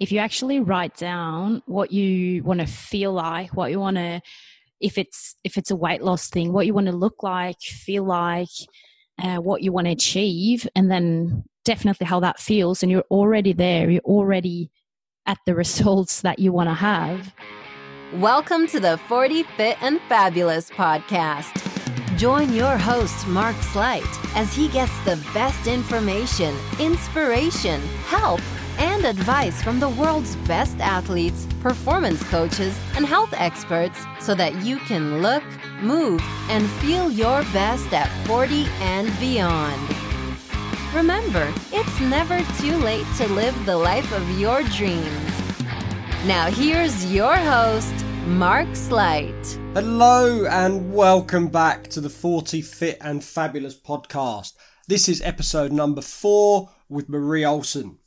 if you actually write down what you want to feel like, what you want to, if it's if it's a weight loss thing, what you want to look like, feel like, uh, what you want to achieve, and then definitely how that feels, and you're already there. You're already at the results that you want to have. Welcome to the 40 Fit and Fabulous podcast. Join your host, Mark Sleight, as he gets the best information, inspiration, help, and advice from the world's best athletes, performance coaches, and health experts so that you can look, move, and feel your best at 40 and beyond. Remember, it's never too late to live the life of your dreams. Now, here's your host, Mark Sleight. Hello, and welcome back to the 40 Fit and Fabulous podcast. This is episode number four with Mari Olsson.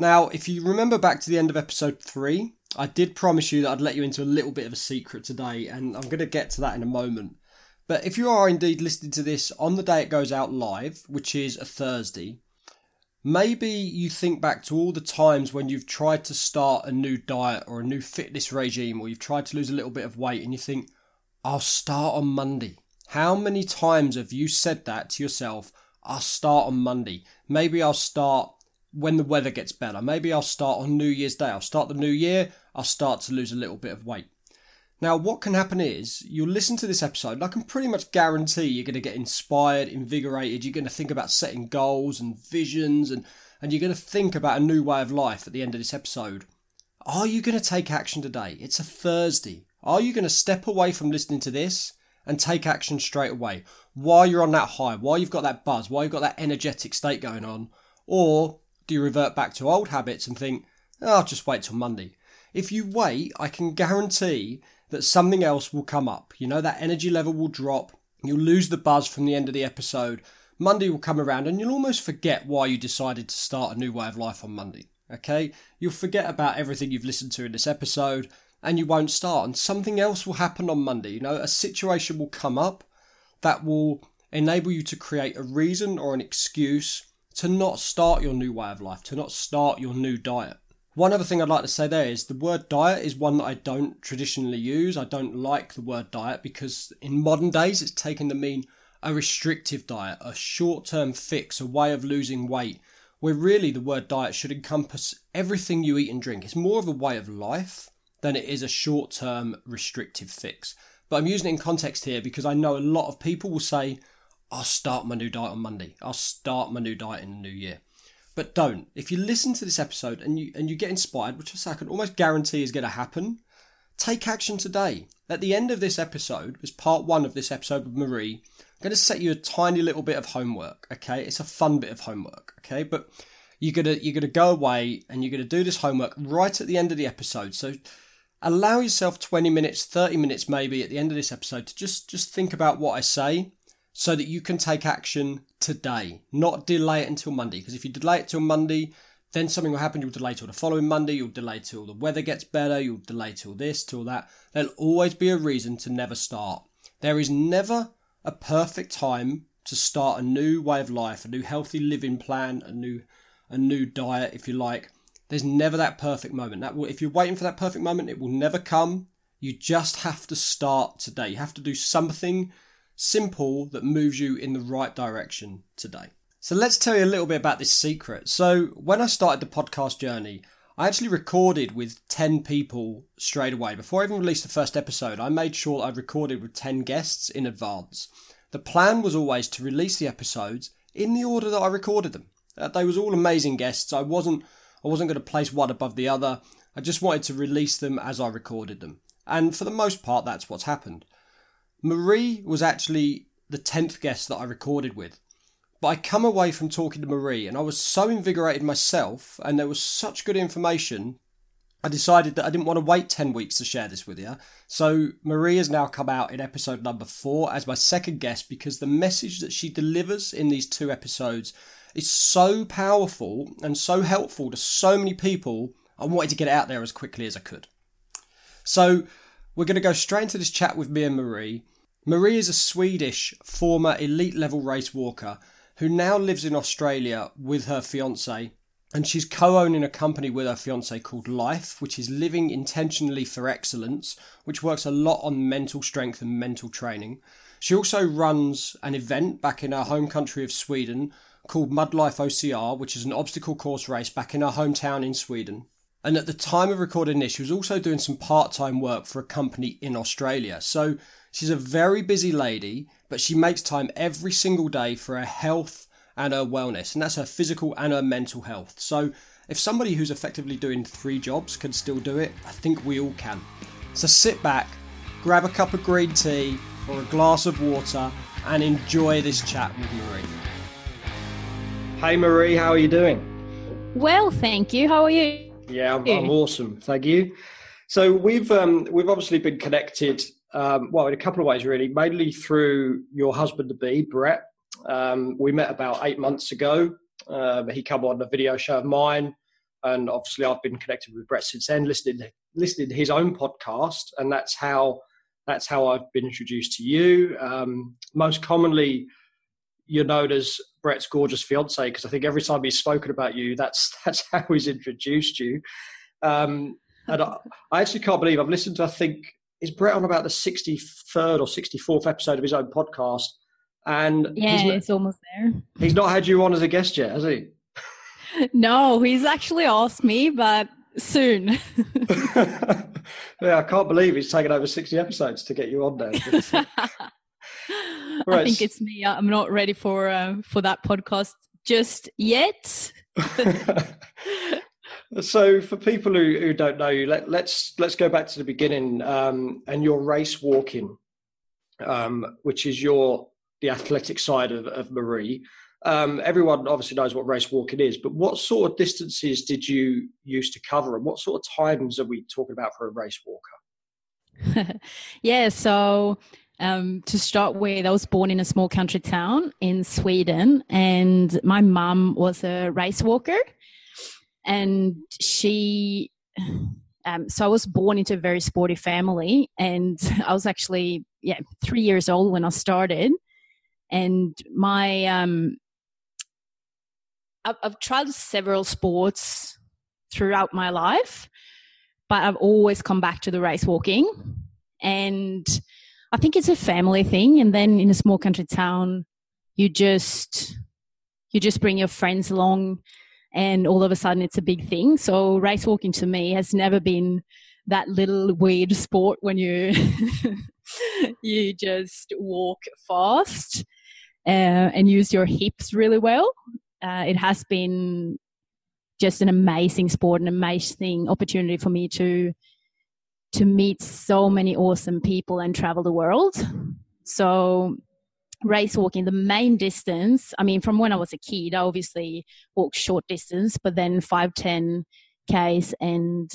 Now, if you remember back to the end of episode three, I did promise you that I'd let you into a little bit of a secret today, and I'm going to get to that in a moment. But if you are indeed listening to this on the day it goes out live, which is a Thursday, maybe you think back to all the times when you've tried to start a new diet or a new fitness regime, or you've tried to lose a little bit of weight, and you think, I'll start on Monday. How many times have you said that to yourself? I'll start on Monday. Maybe I'll start when the weather gets better. Maybe I'll start on New Year's Day. I'll start the new year. I'll start to lose a little bit of weight. Now, what can happen is you'll listen to this episode, and I can pretty much guarantee you're going to get inspired, invigorated. You're going to think about setting goals and visions, and, and you're going to think about a new way of life at the end of this episode. Are you going to take action today? It's a Thursday. Are you going to step away from listening to this and take action straight away while you're on that high, while you've got that buzz, while you've got that energetic state going on? Or do you revert back to old habits and think, oh, I'll just wait till Monday? If you wait, I can guarantee that something else will come up. You know, that energy level will drop. You'll lose the buzz from the end of the episode. Monday will come around and you'll almost forget why you decided to start a new way of life on Monday. Okay? You'll forget about everything you've listened to in this episode and you won't start. And something else will happen on Monday. You know, a situation will come up that will enable you to create a reason or an excuse to not start your new way of life, to not start your new diet. One other thing I'd like to say there is the word diet is one that I don't traditionally use. I don't like the word diet because in modern days it's taken to mean a restrictive diet, a short term fix, a way of losing weight, where really the word diet should encompass everything you eat and drink. It's more of a way of life than it is a short term restrictive fix. But I'm using it in context here because I know a lot of people will say, I'll start my new diet on Monday. I'll start my new diet in the new year. But don't. If you listen to this episode and you and you get inspired, which I can almost guarantee is going to happen, take action today. At the end of this episode, as part one of this episode with Mari, I'm going to set you a tiny little bit of homework. Okay, it's a fun bit of homework. Okay, but you're gonna you're gonna go away and you're gonna do this homework right at the end of the episode. So allow yourself 20 minutes, 30 minutes maybe at the end of this episode to just just think about what I say so that you can take action today, not delay it until Monday. Because if you delay it till Monday, then something will happen. You'll delay till the following Monday, you'll delay till the weather gets better, you'll delay till this, till that. There'll always be a reason to never start. There is never a perfect time to start a new way of life, a new healthy living plan, a new a new diet, if you like. There's never that perfect moment. That will, if you're waiting for that perfect moment, it will never come. You just have to start today. You have to do something simple that moves you in the right direction today. So let's tell you a little bit about this secret. So when I started the podcast journey, I actually recorded with 10 people straight away. Before I even released the first episode, I made sure I recorded with 10 guests in advance. The plan was always to release the episodes in the order that I recorded them. Uh, they was all amazing guests. I wasn't I wasn't going to place one above the other. I just wanted to release them as I recorded them. And for the most part that's what's happened. Mari was actually the 10th guest that I recorded with. But I come away from talking to Mari and I was so invigorated myself and there was such good information. I decided that I didn't want to wait 10 weeks to share this with you. So Mari has now come out in episode number 4 as my second guest because the message that she delivers in these two episodes is so powerful and so helpful to so many people. I wanted to get it out there as quickly as I could. So we're going to go straight into this chat with me and Mari. Mari is a Swedish former elite level race walker who now lives in Australia with her fiance. and she's co-owning a company with her fiance called Life, which is Living Intentionally for Excellence, which works a lot on mental strength and mental training. She also runs an event back in her home country of Sweden called Mud Life OCR, which is an obstacle course race back in her hometown in Sweden. And at the time of recording this, she was also doing some part-time work for a company in Australia. So she's a very busy lady, but she makes time every single day for her health and her wellness, and that's her physical and her mental health. So, if somebody who's effectively doing three jobs can still do it, I think we all can. So, sit back, grab a cup of green tea or a glass of water, and enjoy this chat with Mari. Hey, Mari, how are you doing? Well, thank you. How are you? Yeah, I'm, I'm awesome. Thank you. So we've um, we've obviously been connected, um, well, in a couple of ways, really. Mainly through your husband to be, Brett, um, we met about eight months ago. Uh, he came on a video show of mine, and obviously I've been connected with Brett since then, listening listening to his own podcast, and that's how that's how I've been introduced to you. Um, most commonly, you're known as Brett's gorgeous fiance because I think every time he's spoken about you, that's that's how he's introduced you. Um, and I, I, actually can't believe I've listened to I think is Brett on about the 63rd or 64th episode of his own podcast, and yeah, not, it's almost there. He's not had you on as a guest yet, has he? no, he's actually asked me, but soon. yeah, I can't believe he's taken over 60 episodes to get you on there. Right. I think it's me. I'm not ready for uh, for that podcast just yet. so, for people who, who don't know you, let, let's, let's go back to the beginning um, and your race walking, um, which is your the athletic side of, of Mari. Um, everyone obviously knows what race walking is, but what sort of distances did you used to cover, and what sort of times are we talking about for a race walker? yeah, so um, to start with, I was born in a small country town in Sweden, and my mum was a race walker, and she. Um, so I was born into a very sporty family, and I was actually yeah three years old when I started and my um, I've, I've tried several sports throughout my life, but I've always come back to the race walking, and I think it's a family thing. And then in a small country town, you just you just bring your friends along and all of a sudden it's a big thing so race walking to me has never been that little weird sport when you you just walk fast uh, and use your hips really well. Uh, it has been just an amazing sport, an amazing opportunity for me to to meet so many awesome people and travel the world. So race walking the main distance i mean from when i was a kid i obviously walked short distance but then 5 10 ks and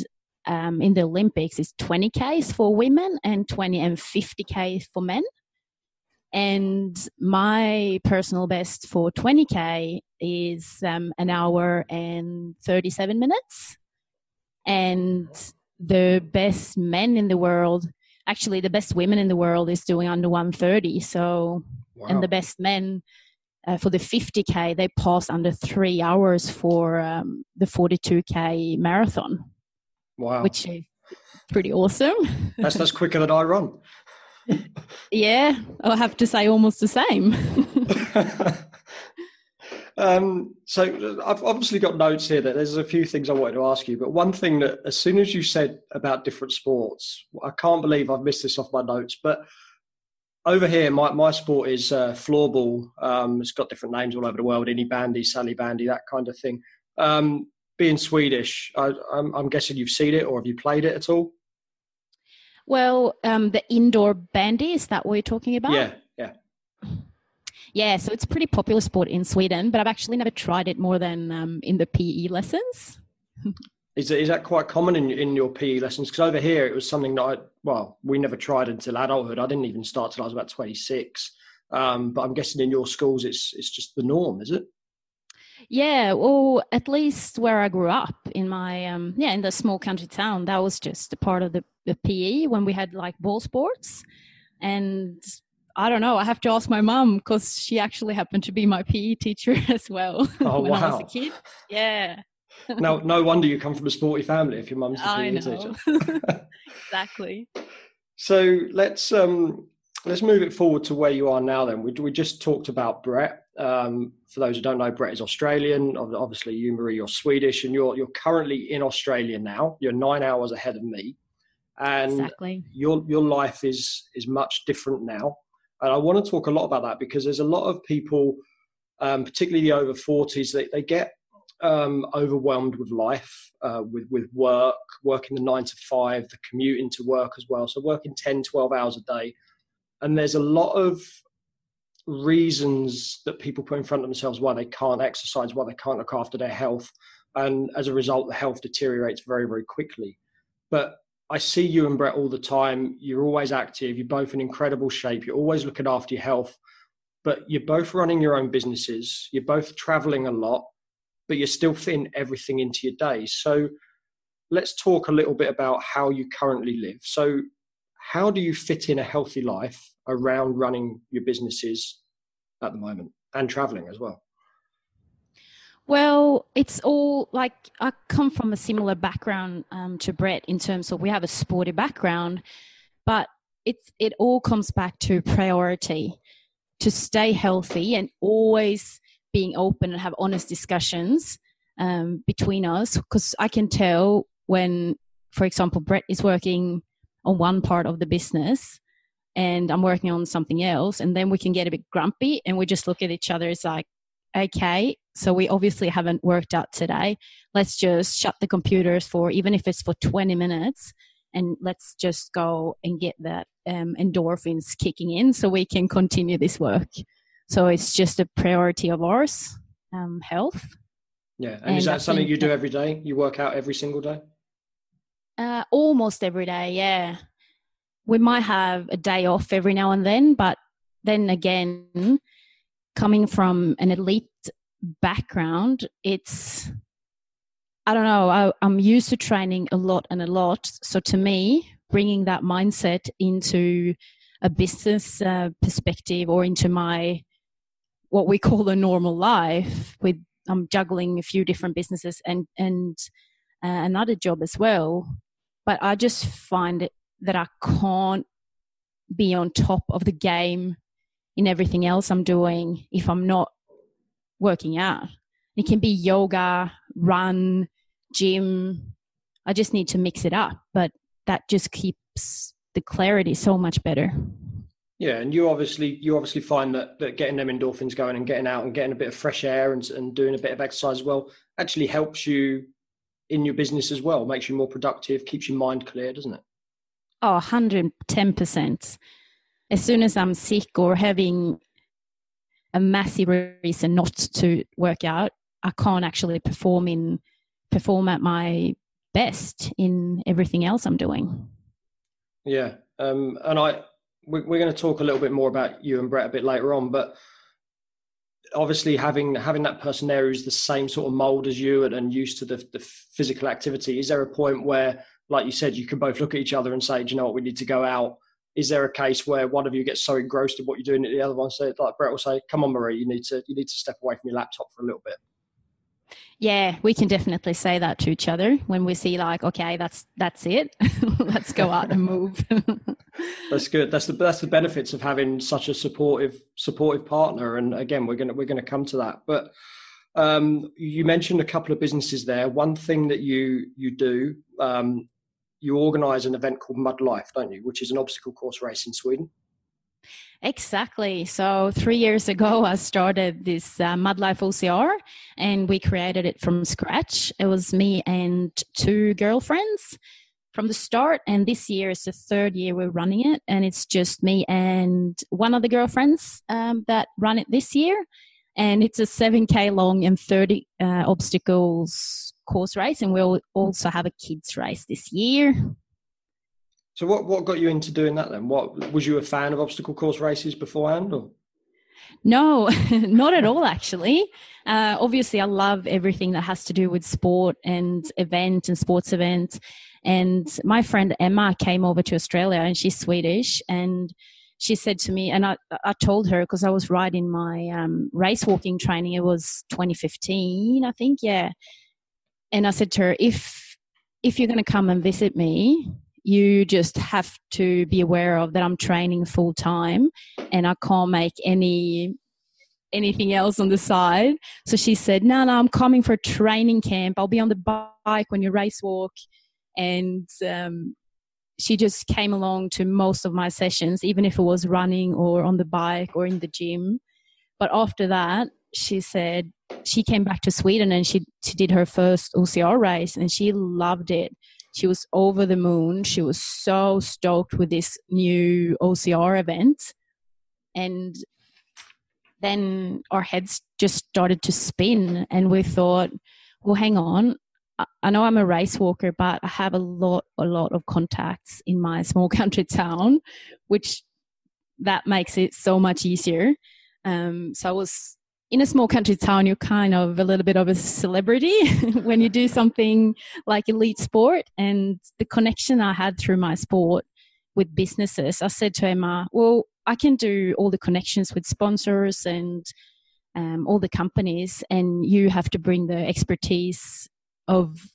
um, in the olympics it's 20 ks for women and 20 and 50 ks for men and my personal best for 20K is um, an hour and 37 minutes. And the best men in the world, actually, the best women in the world is doing under 130. So, wow. and the best men uh, for the 50K, they pass under three hours for um, the 42K marathon. Wow. Which is pretty awesome. that's, that's quicker than I run yeah, I'll have to say almost the same. um, so I've obviously got notes here that there's a few things I wanted to ask you, but one thing that as soon as you said about different sports, I can't believe I've missed this off my notes, but over here, my, my sport is uh, floorball. Um, it's got different names all over the world, innebandy, Sally bandy, that kind of thing. Um, being Swedish, I, am guessing you've seen it or have you played it at all? Well, um, the indoor bandy, is that what you're talking about? Yeah, yeah. So it's a pretty popular sport in Sweden, but I've actually never tried it more than um, in the PE lessons. is, that, is that quite common in, in your PE lessons? Because over here, it was something that I, well, we never tried until adulthood. I didn't even start till I was about 26. Um, but I'm guessing in your schools, it's it's just the norm, is it? Yeah, well, at least where I grew up in my um yeah in the small country town, that was just a part of the, the PE when we had like ball sports, and I don't know. I have to ask my mom because she actually happened to be my PE teacher as well oh, when wow. I was a kid. Yeah. no, no wonder you come from a sporty family if your mum's a PE teacher. exactly. So let's um, let's move it forward to where you are now. Then we we just talked about Brett. Um, for those who don't know, Brett is Australian. Obviously, you Mari, you're Swedish, and you're you're currently in Australia now. You're nine hours ahead of me, and exactly. your your life is is much different now. And I want to talk a lot about that because there's a lot of people, um, particularly the over 40s, they, they get um, overwhelmed with life, uh, with, with work, working the nine to five, the commute into work as well. So working 10, 12 hours a day. And there's a lot of reasons that people put in front of themselves why they can't exercise, why they can't look after their health. And as a result, the health deteriorates very, very quickly. But I see you and Brett all the time. You're always active. You're both in incredible shape. You're always looking after your health, but you're both running your own businesses. You're both traveling a lot, but you're still fitting everything into your day. So let's talk a little bit about how you currently live. So, how do you fit in a healthy life around running your businesses at the moment and traveling as well? Well, it's all like I come from a similar background um, to Brett in terms of we have a sporty background, but it's it all comes back to priority to stay healthy and always being open and have honest discussions um, between us because I can tell when, for example, Brett is working on one part of the business and I'm working on something else, and then we can get a bit grumpy and we just look at each other It's like, okay, so we obviously haven't worked out today. Let's just shut the computers for even if it's for 20 minutes and let's just go and get that um, endorphins kicking in so we can continue this work. So it's just a priority of ours, um, health. Yeah. And, and is that I something you do every day? You work out every single day? Uh, almost every day, yeah. We might have a day off every now and then, but then again, coming from an elite background, it's I don't know. I, am used to training a lot and a lot. So to me, bringing that mindset into a business uh, perspective or into my what we call a normal life, with I'm juggling a few different businesses and and uh, another job as well. But I just find it that I can't be on top of the game in everything else I'm doing if I'm not working out. It can be yoga, run, gym. I just need to mix it up, but that just keeps the clarity so much better. Yeah, and you obviously you obviously find that, that getting them endorphins going and getting out and getting a bit of fresh air and, and doing a bit of exercise as well actually helps you in your business as well, makes you more productive, keeps your mind clear, doesn't it? Oh, 110%. As soon as I'm sick or having a massive reason not to work out, I can't actually perform in perform at my best in everything else I'm doing. Yeah, um, and I we're, going to talk a little bit more about you and Brett a bit later on, but obviously having having that person there who's the same sort of mold as you and, and used to the, the physical activity, is there a point where, like you said, you can both look at each other and say, "Do you know what? We need to go out." Is there a case where one of you gets so engrossed in what you're doing that the other one say like Brett will say, "Come on, Mari, you need to you need to step away from your laptop for a little bit." Yeah, we can definitely say that to each other when we see like, okay, that's that's it. Let's go out and move. that's good. That's the that's the benefits of having such a supportive supportive partner. And again, we're gonna we're gonna come to that. But um, you mentioned a couple of businesses there. One thing that you you do um, you organise an event called Mud Life, don't you? Which is an obstacle course race in Sweden. Exactly. So three years ago, I started this uh, Mud Life OCR, and we created it from scratch. It was me and two girlfriends from the start, and this year is the third year we're running it, and it's just me and one of the girlfriends um, that run it this year. And it's a 7K long and 30 uh, obstacles course race, and we'll also have a kids race this year. So, what what got you into doing that then? What was you a fan of obstacle course races beforehand, or? No, not at all. Actually, uh, obviously, I love everything that has to do with sport and event and sports events. And my friend Emma came over to Australia, and she's Swedish, and she said to me, and I, I told her because I was riding my um, race walking training. It was 2015, I think, yeah and I said to her, if if you're going to come and visit me, you just have to be aware of that I'm training full time, and I can't make any anything else on the side. So she said, "No, no, I'm coming for a training camp. I'll be on the bike when you race walk." And um, she just came along to most of my sessions, even if it was running or on the bike or in the gym. But after that, she said she came back to Sweden and she, she did her first OCR race and she loved it. She was over the moon. She was so stoked with this new OCR event. And then our heads just started to spin and we thought, well, hang on, I know I'm a race walker, but I have a lot, a lot of contacts in my small country town, which that makes it so much easier. Um, so I was in a small country town. You're kind of a little bit of a celebrity when you do something like elite sport, and the connection I had through my sport with businesses. I said to Emma, "Well, I can do all the connections with sponsors and." Um, all the companies, and you have to bring the expertise of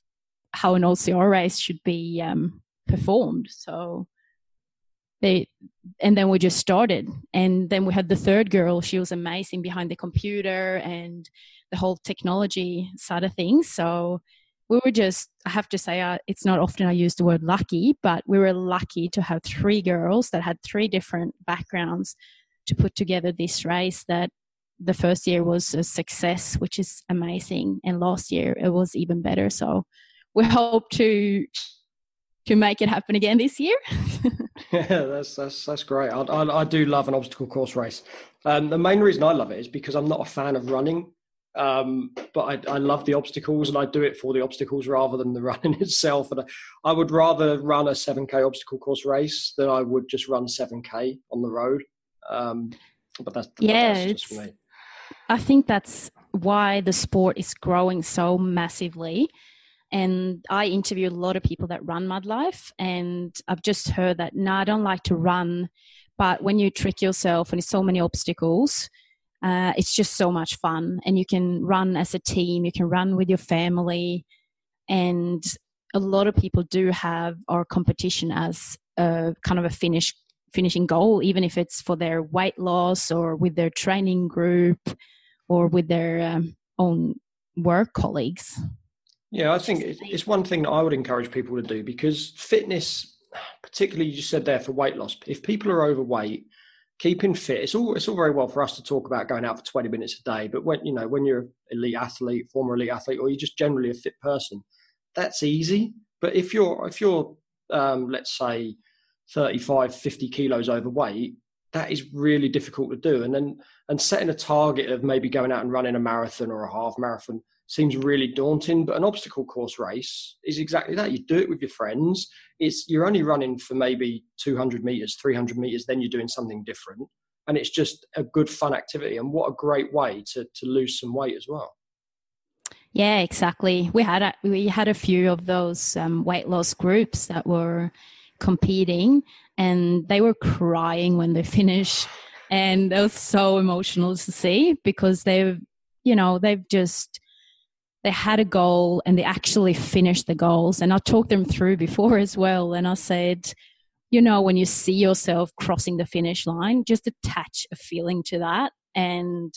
how an OCR race should be um, performed. So they, and then we just started, and then we had the third girl. She was amazing behind the computer and the whole technology side of things. So we were just, I have to say, uh, it's not often I use the word lucky, but we were lucky to have three girls that had three different backgrounds to put together this race that the first year was a success, which is amazing, and last year it was even better. So we hope to to make it happen again this year. yeah, that's that's that's great. I, I, I do love an obstacle course race. Um, the main reason I love it is because I'm not a fan of running, um, but I, I love the obstacles and I do it for the obstacles rather than the running itself. And I, I would rather run a 7k obstacle course race than I would just run 7k on the road. Um, but that's yeah, that's just me. I think that's why the sport is growing so massively. And I interview a lot of people that run Mud Life, and I've just heard that, no, I don't like to run, but when you trick yourself and there's so many obstacles, uh, it's just so much fun. And you can run as a team, you can run with your family. And a lot of people do have our competition as a kind of a finish finishing goal, even if it's for their weight loss or with their training group or with their um, own work colleagues. Yeah, I think it's one thing that I would encourage people to do because fitness, particularly you just said there for weight loss, if people are overweight, keeping fit, it's all it's all very well for us to talk about going out for 20 minutes a day, but when you know when you're an elite athlete, former elite athlete, or you're just generally a fit person, that's easy. But if you're if you're um, let's say 35, 50 kilos overweight, that is really difficult to do. And then and setting a target of maybe going out and running a marathon or a half marathon seems really daunting. But an obstacle course race is exactly that. You do it with your friends. It's you're only running for maybe 200 meters, 300 meters, then you're doing something different. And it's just a good fun activity. And what a great way to to lose some weight as well. Yeah, exactly. We had a, we had a few of those um, weight loss groups that were competing and they were crying when they finished and it was so emotional to see because they've you know they've just they had a goal and they actually finished the goals. And i talked them through before as well. And i said you know when you see yourself crossing the finish line just attach a feeling to that and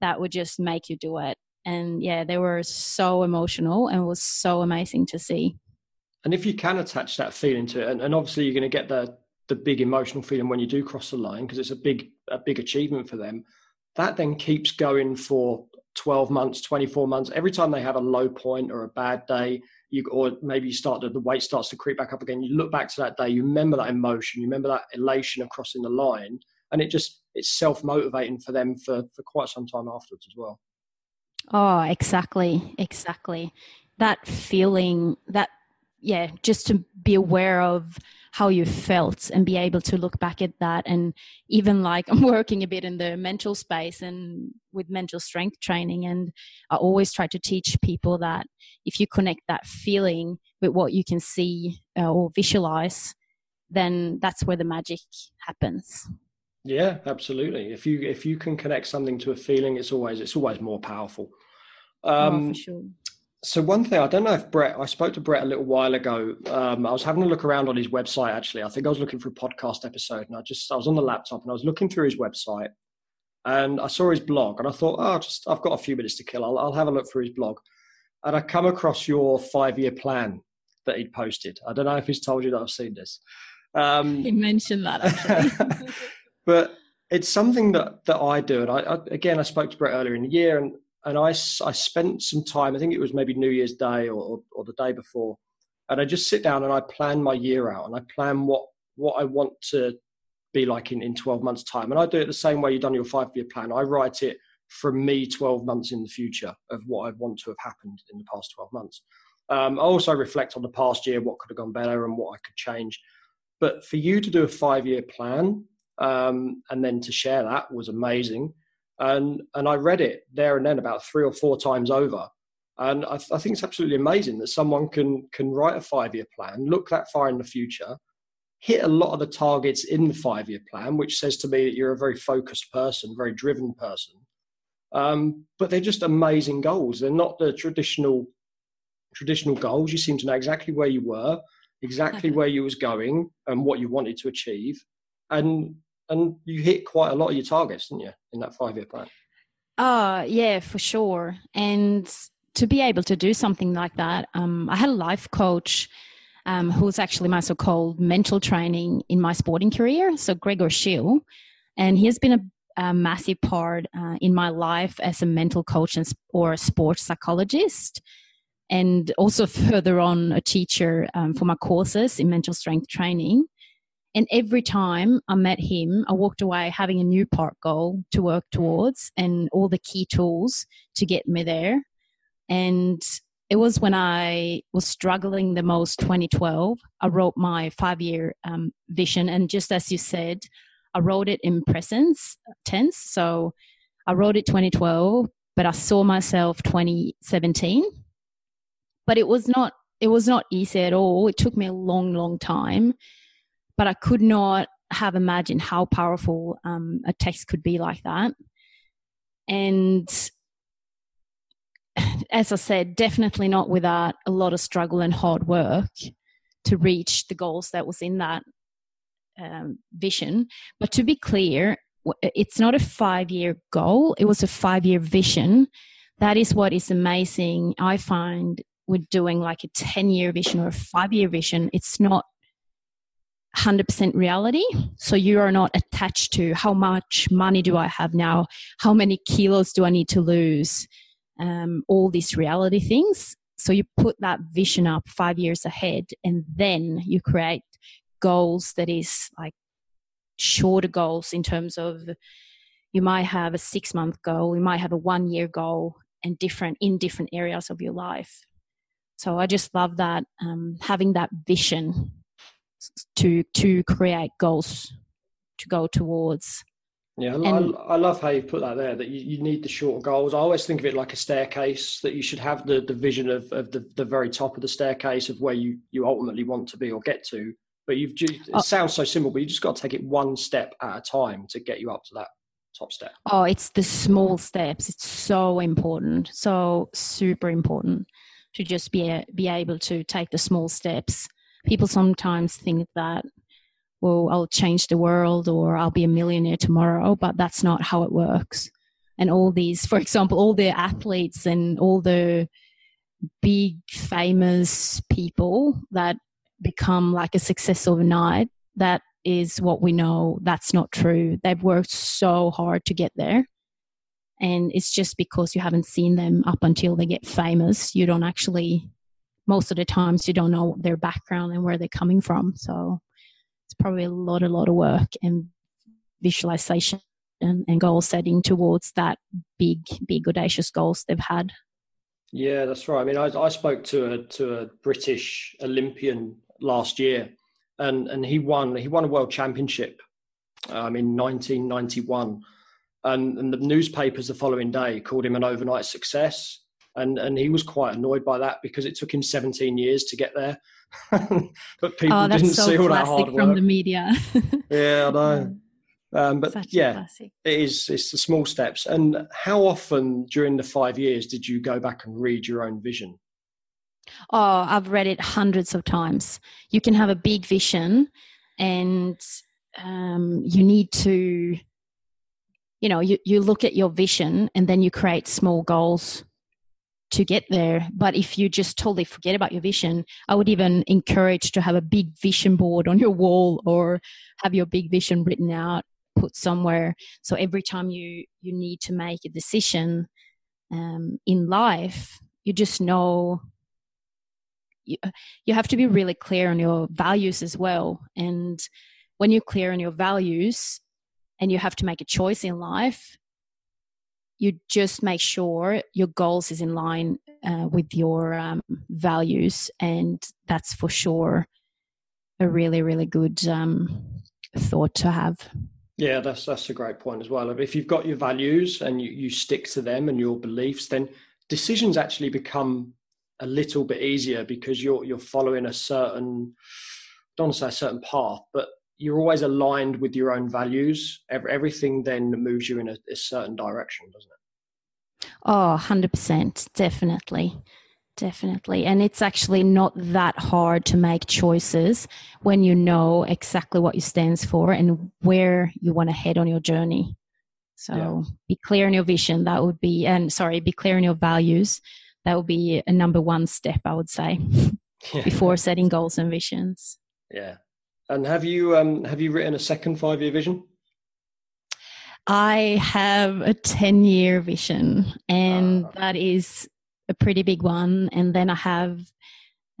that would just make you do it. And yeah they were so emotional and it was so amazing to see. And if you can attach that feeling to it, and, and obviously you're going to get the the big emotional feeling when you do cross the line because it's a big a big achievement for them. That then keeps going for 12 months, 24 months. Every time they have a low point or a bad day, you or maybe you start to, the weight starts to creep back up again. You look back to that day, you remember that emotion, you remember that elation of crossing the line, and it just it's self motivating for them for for quite some time afterwards as well. Oh, exactly, exactly. That feeling, that yeah, just to be aware of how you felt and be able to look back at that. And even like I'm working a bit in the mental space and with mental strength training. And I always try to teach people that if you connect that feeling with what you can see uh, or visualize, then that's where the magic happens. Yeah, absolutely. If you if you can connect something to a feeling, it's always it's always more powerful. Um, oh, for sure so one thing I don't know if Brett. I spoke to Brett a little while ago. Um, I was having a look around on his website. Actually, I think I was looking for a podcast episode, and I just I was on the laptop and I was looking through his website, and I saw his blog, and I thought, oh, just I've got a few minutes to kill. I'll, I'll have a look through his blog, and I come across your five year plan that he'd posted. I don't know if he's told you that I've seen this. Um, he mentioned that, but it's something that that I do, and I, I again I spoke to Brett earlier in the year, and and I, I spent some time, I think it was maybe New Year's Day or, or, the day before, and I just sit down and I plan my year out and I plan what, what I want to be like in, in 12 months' time. And I do it the same way you've done your five year plan. I write it from me 12 months in the future of what I want to have happened in the past 12 months. Um, I also reflect on the past year, what could have gone better and what I could change. But for you to do a five year plan um, and then to share that was amazing and and I read it there and then about three or four times over. And I, I think it's absolutely amazing that someone can can write a five year plan, look that far in the future, hit a lot of the targets in the five year plan, which says to me that you're a very focused person, very driven person. Um, but they're just amazing goals. They're not the traditional traditional goals. You seem to know exactly where you were, exactly where you was going, and what you wanted to achieve. And and you hit quite a lot of your targets, didn't you, in that five year plan? Uh, yeah, for sure. And to be able to do something like that, um, I had a life coach um, who was actually my so called mental training in my sporting career. So, Gregor Schill. And he has been a, a massive part uh, in my life as a mental coach and, or a sports psychologist. And also, further on, a teacher um, for my courses in mental strength training. And every time I met him, I walked away having a new part goal to work towards and all the key tools to get me there. And it was when I was struggling the most, 2012. I wrote my five year um, vision. And just as you said, I wrote it in present tense. So I wrote it 2012, but I saw myself 2017. But it was not it was not easy at all. It took me a long, long time but I could not have imagined how powerful um, a text could be like that. And as I said, definitely not without a lot of struggle and hard work to reach the goals that was in that um, vision. But to be clear, it's not a five year goal, it was a five year vision. That is what is amazing. I find with doing like a 10 year vision or a five year vision, it's not 100% reality. So you are not attached to how much money do I have now? How many kilos do I need to lose? Um, all these reality things. So you put that vision up five years ahead and then you create goals that is like shorter goals in terms of you might have a six month goal, you might have a one year goal and different in different areas of your life. So I just love that um, having that vision to to create goals to go towards. Yeah, and, I, I, love how you put that there. That you, you need the short goals. I always think of it like a staircase. That you should have the, the vision of, of the, the very top of the staircase of where you, you ultimately want to be or get to. But you've just, it oh. sounds so simple, but you just got to take it one step at a time to get you up to that top step. Oh, it's the small steps. It's so important, so super important to just be be able to take the small steps people sometimes think that well i'll change the world or i'll be a millionaire tomorrow but that's not how it works. And all these for example all the athletes and all the big famous people that become like a success overnight that is what we know. That's not true. They've worked so hard to get there. And it's just because you haven't seen them up until they get famous. You don't actually most of the times you don't know their background and where they're coming from. So it's probably a lot, a lot of work and visualization and, and goal setting towards that big, big audacious goals they've had. Yeah, that's right. I mean, I, I spoke to a to a British Olympian last year, and and he won he won a world championship um, in 1991, and and the newspapers the following day called him an overnight success and and he was quite annoyed by that because it took him 17 years to get there. But people oh, didn't so see all that hard work. from the media. Yeah i know. Um, but Such yeah it is it's the small steps. And how often during the five years did you go back and read your own vision? Oh, I've read it hundreds of times. You can have a big vision and um, you need to, you know, you, you look at your vision and then you create small goals to get there. But if you just totally forget about your vision, I would even encourage to have a big vision board on your wall or have your big vision written out, put somewhere. So every time you, you need to make a decision um, in life, you just know you, you have to be really clear on your values as well. And when you're clear on your values and you have to make a choice in life, you just make sure your goals is in line uh, with your um, values. And that's for sure a really, really good um, thought to have. Yeah, that's that's a great point as well. If you've got your values and you, you stick to them and your beliefs, then decisions actually become a little bit easier because you're you're following a certain don't say a certain path, but you're always aligned with your own values. Everything then moves you in a, a certain direction, doesn't it? Oh, 100%. Definitely. Definitely. And it's actually not that hard to make choices when you know exactly what you stands for and where you want to head on your journey. So yeah. be clear on your vision. That would be, and sorry, be clear on your values that would be a number one step, I would say, yeah. before setting goals and visions. Yeah. And have you um, have you written a second five year vision? I have a ten year vision, and uh, that is a pretty big one. And then I have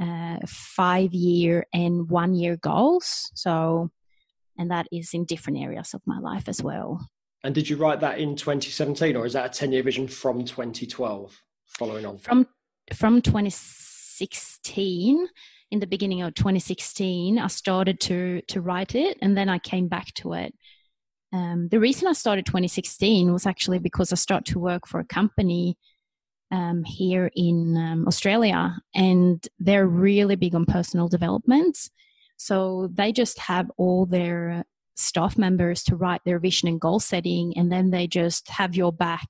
uh, five year and one year goals. So, and that is in different areas of my life as well. And did you write that in 2017, or is that a 10 year vision from 2012? following on from from 2016 in the beginning of 2016 i started to to write it and then i came back to it. Um, the reason i started 2016 was actually because i started to work for a company um, here in um, australia and they're really big on personal development. So they just have all their staff members to write their vision and goal setting and then they just have your back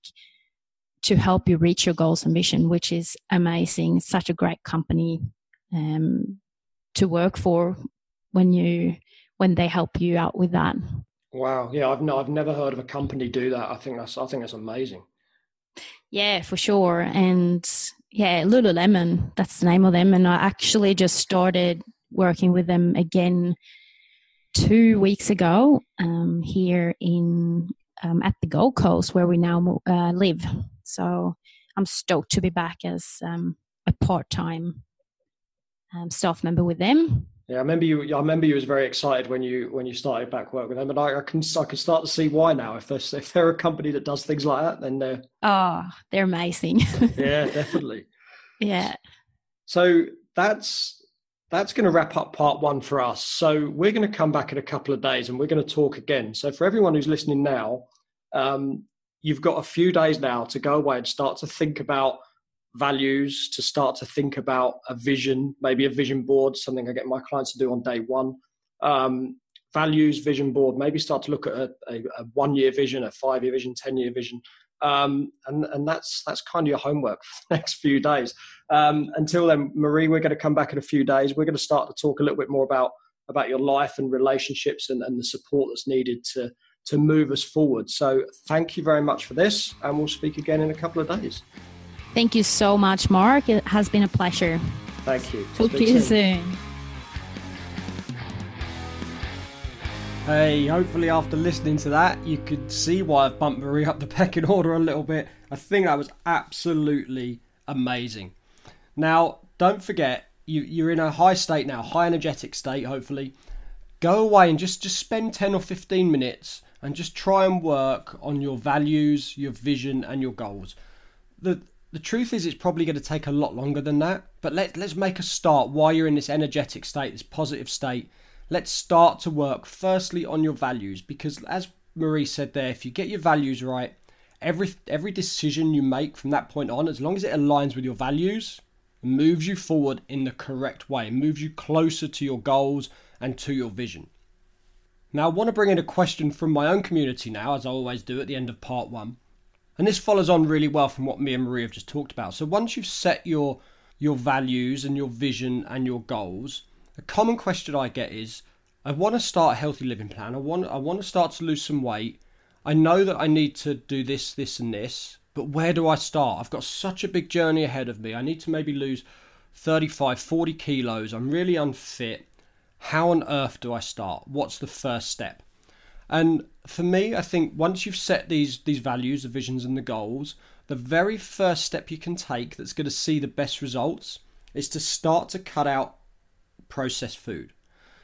to help you reach your goals and mission, which is amazing. Such a great company um, to work for when you when they help you out with that. Wow, yeah, I've no, I've never heard of a company do that. I think that's I think that's amazing. Yeah, for sure, and yeah, Lululemon, that's the name of them, and I actually just started working with them again two weeks ago um, here in um, at the Gold Coast where we now uh, live. So I'm stoked to be back as um, a part-time um, staff member with them. Yeah, I remember you. I remember you was very excited when you when you started back work with them, and I, I can I can start to see why now. If they're if they're a company that does things like that, then they're oh, they're amazing. yeah, definitely. Yeah. So that's that's going to wrap up part one for us. So we're going to come back in a couple of days, and we're going to talk again. So for everyone who's listening now, um, you've got a few days now to go away and start to think about values, to start to think about a vision, maybe a vision board, something I get my clients to do on day one. Um, values, vision board, maybe start to look at a, a, a one year vision, a five year vision, 10 year vision. Um, and, and that's that's kind of your homework for the next few days. Um, until then, Mari, we're going to come back in a few days. We're going to start to talk a little bit more about about your life and relationships and, and the support that's needed to to move us forward. So thank you very much for this, and we'll speak again in a couple of days. Thank you so much, Mark. It has been a pleasure. Thank you. Talk to you soon. Hey, hopefully after listening to that, you could see why I've bumped Mari up the pecking order a little bit. I think that was absolutely amazing. Now, don't forget, you, you're in a high state now, high energetic state, hopefully. Go away and just, just spend 10 or 15 minutes and just try and work on your values, your vision, and your goals. The the truth is, it's probably going to take a lot longer than that. But let let's make a start while you're in this energetic state, this positive state. Let's start to work firstly on your values because, as Mari said there, if you get your values right, every every decision you make from that point on, as long as it aligns with your values, moves you forward in the correct way, moves you closer to your goals and to your vision. Now, I want to bring in a question from my own community now, as I always do at the end of part one. And this follows on really well from what me and Mari have just talked about. So once you've set your your values and your vision and your goals, a common question I get is I want to start a healthy living plan. I want I want to start to lose some weight. I know that I need to do this, this, and this, but where do I start? I've got such a big journey ahead of me. I need to maybe lose 35, 40 kilos. I'm really unfit. How on earth do I start? What's the first step? And for me, I think once you've set these these values, the visions, and the goals, the very first step you can take that's going to see the best results is to start to cut out processed food.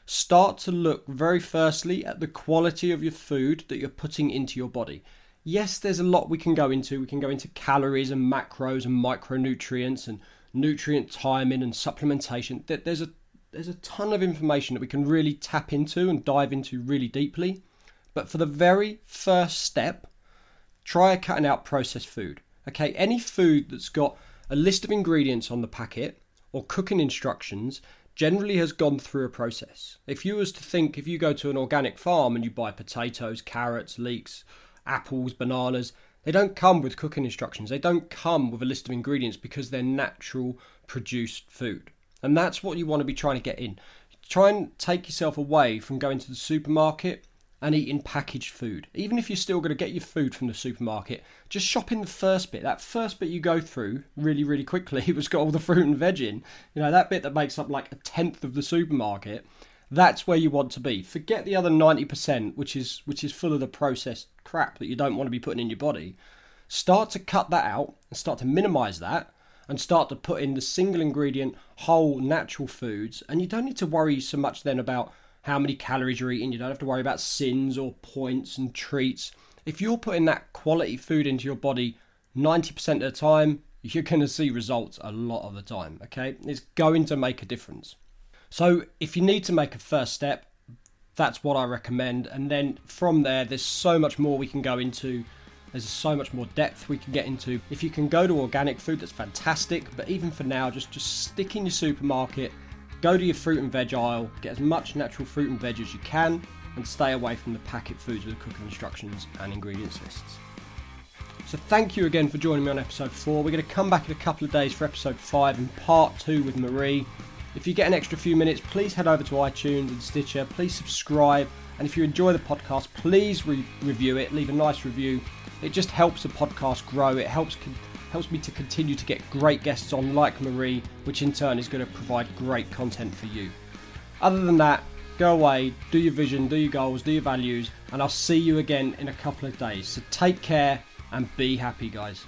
Start to look very firstly at the quality of your food that you're putting into your body. Yes, there's a lot we can go into. We can go into calories and macros and micronutrients and nutrient timing and supplementation. There's a there's a ton of information that we can really tap into and dive into really deeply. But for the very first step, try cutting out processed food. Okay, any food that's got a list of ingredients on the packet or cooking instructions generally has gone through a process. If you was to think if you go to an organic farm and you buy potatoes, carrots, leeks, apples, bananas, they don't come with cooking instructions. They don't come with a list of ingredients because they're natural produced food. And that's what you want to be trying to get in. Try and take yourself away from going to the supermarket and eating packaged food. Even if you're still going to get your food from the supermarket, just shop in the first bit. That first bit you go through really, really quickly, it was got all the fruit and veg in. You know, that bit that makes up like a tenth of the supermarket. That's where you want to be. Forget the other ninety percent, which is which is full of the processed crap that you don't want to be putting in your body. Start to cut that out and start to minimise that and start to put in the single ingredient, whole, natural foods. And you don't need to worry so much then about how many calories you're eating. You don't have to worry about sins or points and treats. If you're putting that quality food into your body 90% of the time, you're going to see results a lot of the time. Okay, it's going to make a difference. So, if you need to make a first step, that's what I recommend. And then from there, there's so much more we can go into. There's so much more depth we can get into. If you can go to organic food, that's fantastic. But even for now, just just stick in your supermarket Go to your fruit and veg aisle, get as much natural fruit and veg as you can, and stay away from the packet foods with cooking instructions and ingredients lists. So thank you again for joining me on episode 4. We're going to come back in a couple of days for episode 5 and part 2 with Mari. If you get an extra few minutes, please head over to iTunes and Stitcher. Please subscribe. And if you enjoy the podcast, please re- review it. Leave a nice review. It just helps the podcast grow. It helps con- helps me to continue to get great guests on like Mari, which in turn is going to provide great content for you. Other than that, go away, do your vision, do your goals, do your values, and I'll see you again in a couple of days. So take care and be happy, guys.